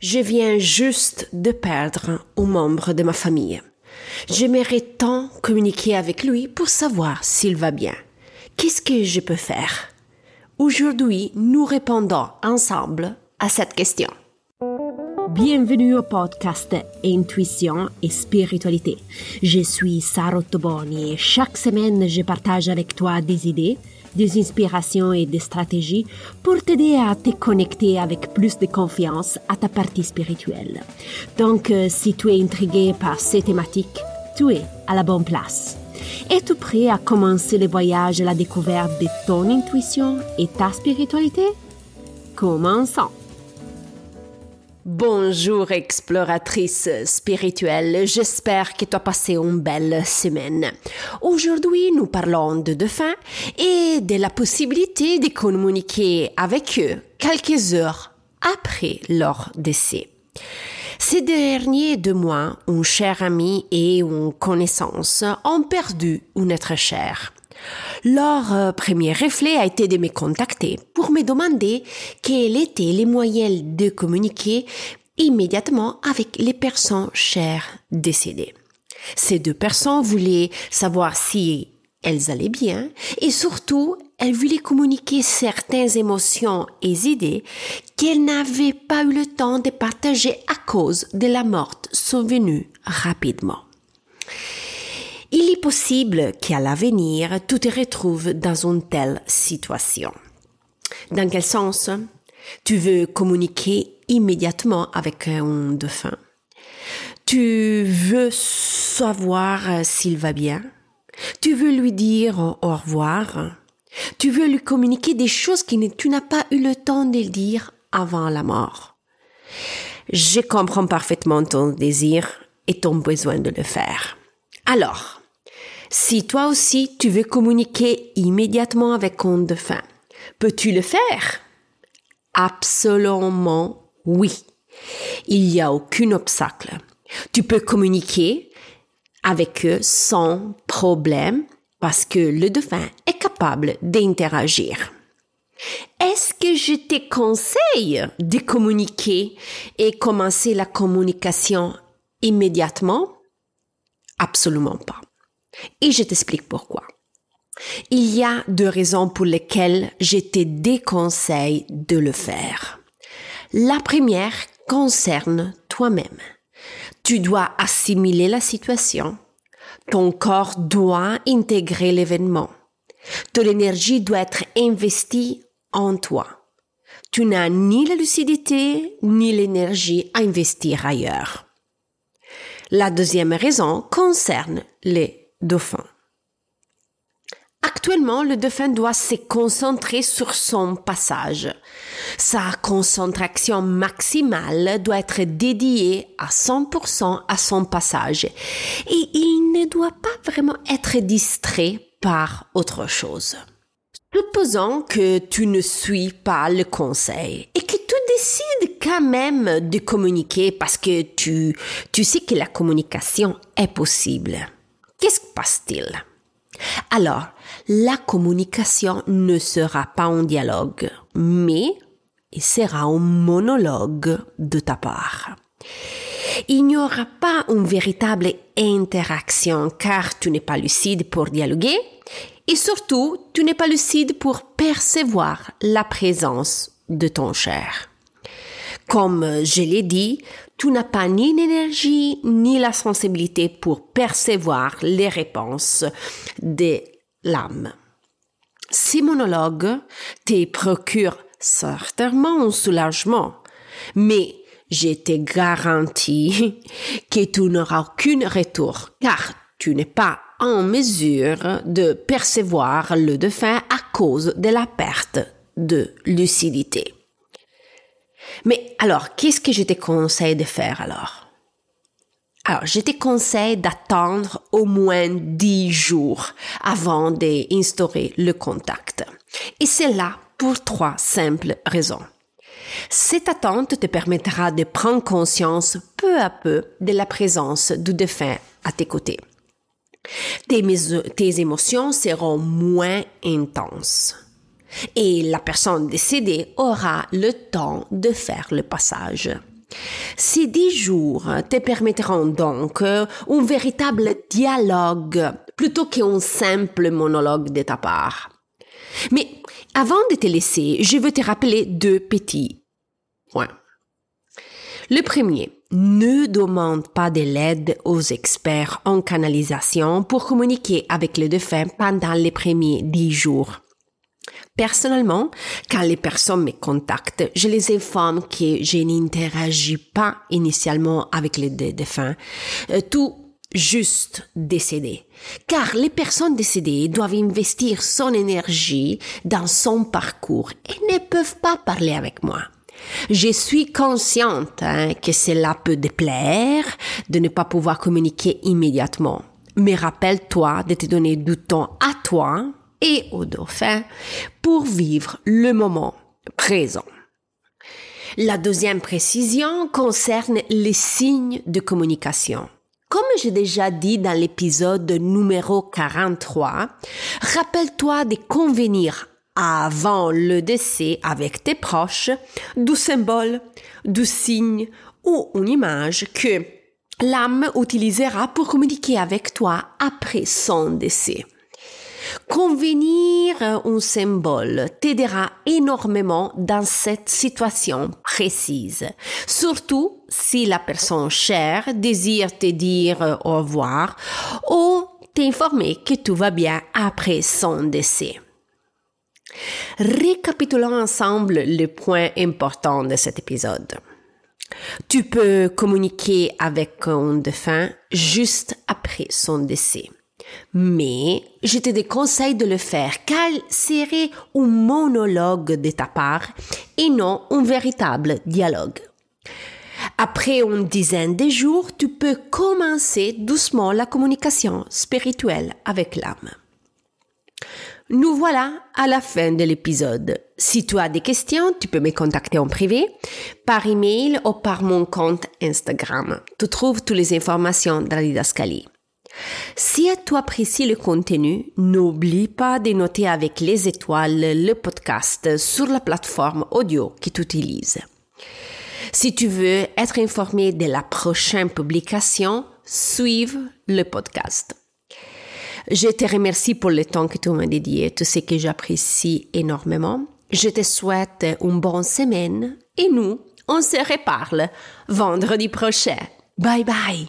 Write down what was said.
Je viens juste de perdre un membre de ma famille. J'aimerais tant communiquer avec lui pour savoir s'il va bien. Qu'est-ce que je peux faire? Aujourd'hui, nous répondons ensemble à cette question. Bienvenue au podcast Intuition et Spiritualité. Je suis Sarah Toboni et chaque semaine, je partage avec toi des idées des inspirations et des stratégies pour t'aider à te connecter avec plus de confiance à ta partie spirituelle. Donc, euh, si tu es intrigué par ces thématiques, tu es à la bonne place. Es-tu prêt à commencer le voyage à la découverte de ton intuition et ta spiritualité? Commençons! Bonjour exploratrice spirituelle, j'espère que tu as passé une belle semaine. Aujourd'hui, nous parlons de dauphins et de la possibilité de communiquer avec eux quelques heures après leur décès. Ces derniers deux mois, un cher ami et une connaissance ont perdu un être cher. Leur euh, premier réflexe a été de me contacter pour me demander quels étaient les moyens de communiquer immédiatement avec les personnes chères décédées. Ces deux personnes voulaient savoir si elles allaient bien et surtout elles voulaient communiquer certaines émotions et idées qu'elles n'avaient pas eu le temps de partager à cause de la mort survenue rapidement. Est possible qu'à l'avenir, tu te retrouves dans une telle situation. Dans quel sens? Tu veux communiquer immédiatement avec un dauphin. Tu veux savoir s'il va bien. Tu veux lui dire au revoir. Tu veux lui communiquer des choses que tu n'as pas eu le temps de dire avant la mort. Je comprends parfaitement ton désir et ton besoin de le faire. Alors, si toi aussi tu veux communiquer immédiatement avec un dauphin, peux-tu le faire? Absolument oui. Il n'y a aucun obstacle. Tu peux communiquer avec eux sans problème parce que le dauphin est capable d'interagir. Est-ce que je te conseille de communiquer et commencer la communication immédiatement? Absolument pas. Et je t'explique pourquoi. Il y a deux raisons pour lesquelles je te déconseille de le faire. La première concerne toi-même. Tu dois assimiler la situation. Ton corps doit intégrer l'événement. Ton énergie doit être investie en toi. Tu n'as ni la lucidité ni l'énergie à investir ailleurs. La deuxième raison concerne les dauphin. Actuellement, le dauphin doit se concentrer sur son passage. Sa concentration maximale doit être dédiée à 100% à son passage et il ne doit pas vraiment être distrait par autre chose. Supposons que tu ne suis pas le conseil et que tu décides quand même de communiquer parce que tu, tu sais que la communication est possible. Qu'est-ce qui passe-t-il? Alors, la communication ne sera pas un dialogue, mais il sera un monologue de ta part. Il n'y aura pas une véritable interaction car tu n'es pas lucide pour dialoguer et surtout tu n'es pas lucide pour percevoir la présence de ton cher. Comme je l'ai dit, tu n'as pas ni l'énergie ni la sensibilité pour percevoir les réponses de l'âme. Ces monologues te procurent certainement un soulagement, mais je te garantis que tu n'auras aucun retour, car tu n'es pas en mesure de percevoir le défunt à cause de la perte de lucidité. Mais alors, qu'est-ce que je te conseille de faire alors? Alors, je te conseille d'attendre au moins dix jours avant d'instaurer le contact. Et c'est là pour trois simples raisons. Cette attente te permettra de prendre conscience peu à peu de la présence du défunt à tes côtés. Tes, tes émotions seront moins intenses et la personne décédée aura le temps de faire le passage. Ces dix jours te permettront donc un véritable dialogue plutôt qu'un simple monologue de ta part. Mais avant de te laisser, je veux te rappeler deux petits points. Le premier, ne demande pas de l'aide aux experts en canalisation pour communiquer avec le défunt pendant les premiers dix jours. Personnellement, quand les personnes me contactent, je les informe que je n'interagis pas initialement avec les défunts, euh, tout juste décédé. Car les personnes décédées doivent investir son énergie dans son parcours et ne peuvent pas parler avec moi. Je suis consciente hein, que cela peut déplaire de ne pas pouvoir communiquer immédiatement. Mais rappelle-toi de te donner du temps à toi et au dauphin pour vivre le moment présent. La deuxième précision concerne les signes de communication. Comme j'ai déjà dit dans l'épisode numéro 43, rappelle-toi de convenir avant le décès avec tes proches du symbole, du signe ou une image que l'âme utilisera pour communiquer avec toi après son décès. Convenir un symbole t'aidera énormément dans cette situation précise, surtout si la personne chère désire te dire au revoir ou t'informer que tout va bien après son décès. Récapitulons ensemble les points importants de cet épisode. Tu peux communiquer avec un défunt juste après son décès. Mais je te déconseille de le faire car serait un monologue de ta part et non un véritable dialogue. Après une dizaine de jours, tu peux commencer doucement la communication spirituelle avec l'âme. Nous voilà à la fin de l'épisode. Si tu as des questions, tu peux me contacter en privé, par email ou par mon compte Instagram. Tu trouves toutes les informations dans la didascalie. Si tu apprécies le contenu, n'oublie pas de noter avec les étoiles le podcast sur la plateforme audio que tu utilises. Si tu veux être informé de la prochaine publication, suive le podcast. Je te remercie pour le temps que tu m'as dédié, tout ce que j'apprécie énormément. Je te souhaite une bonne semaine et nous, on se reparle vendredi prochain. Bye bye.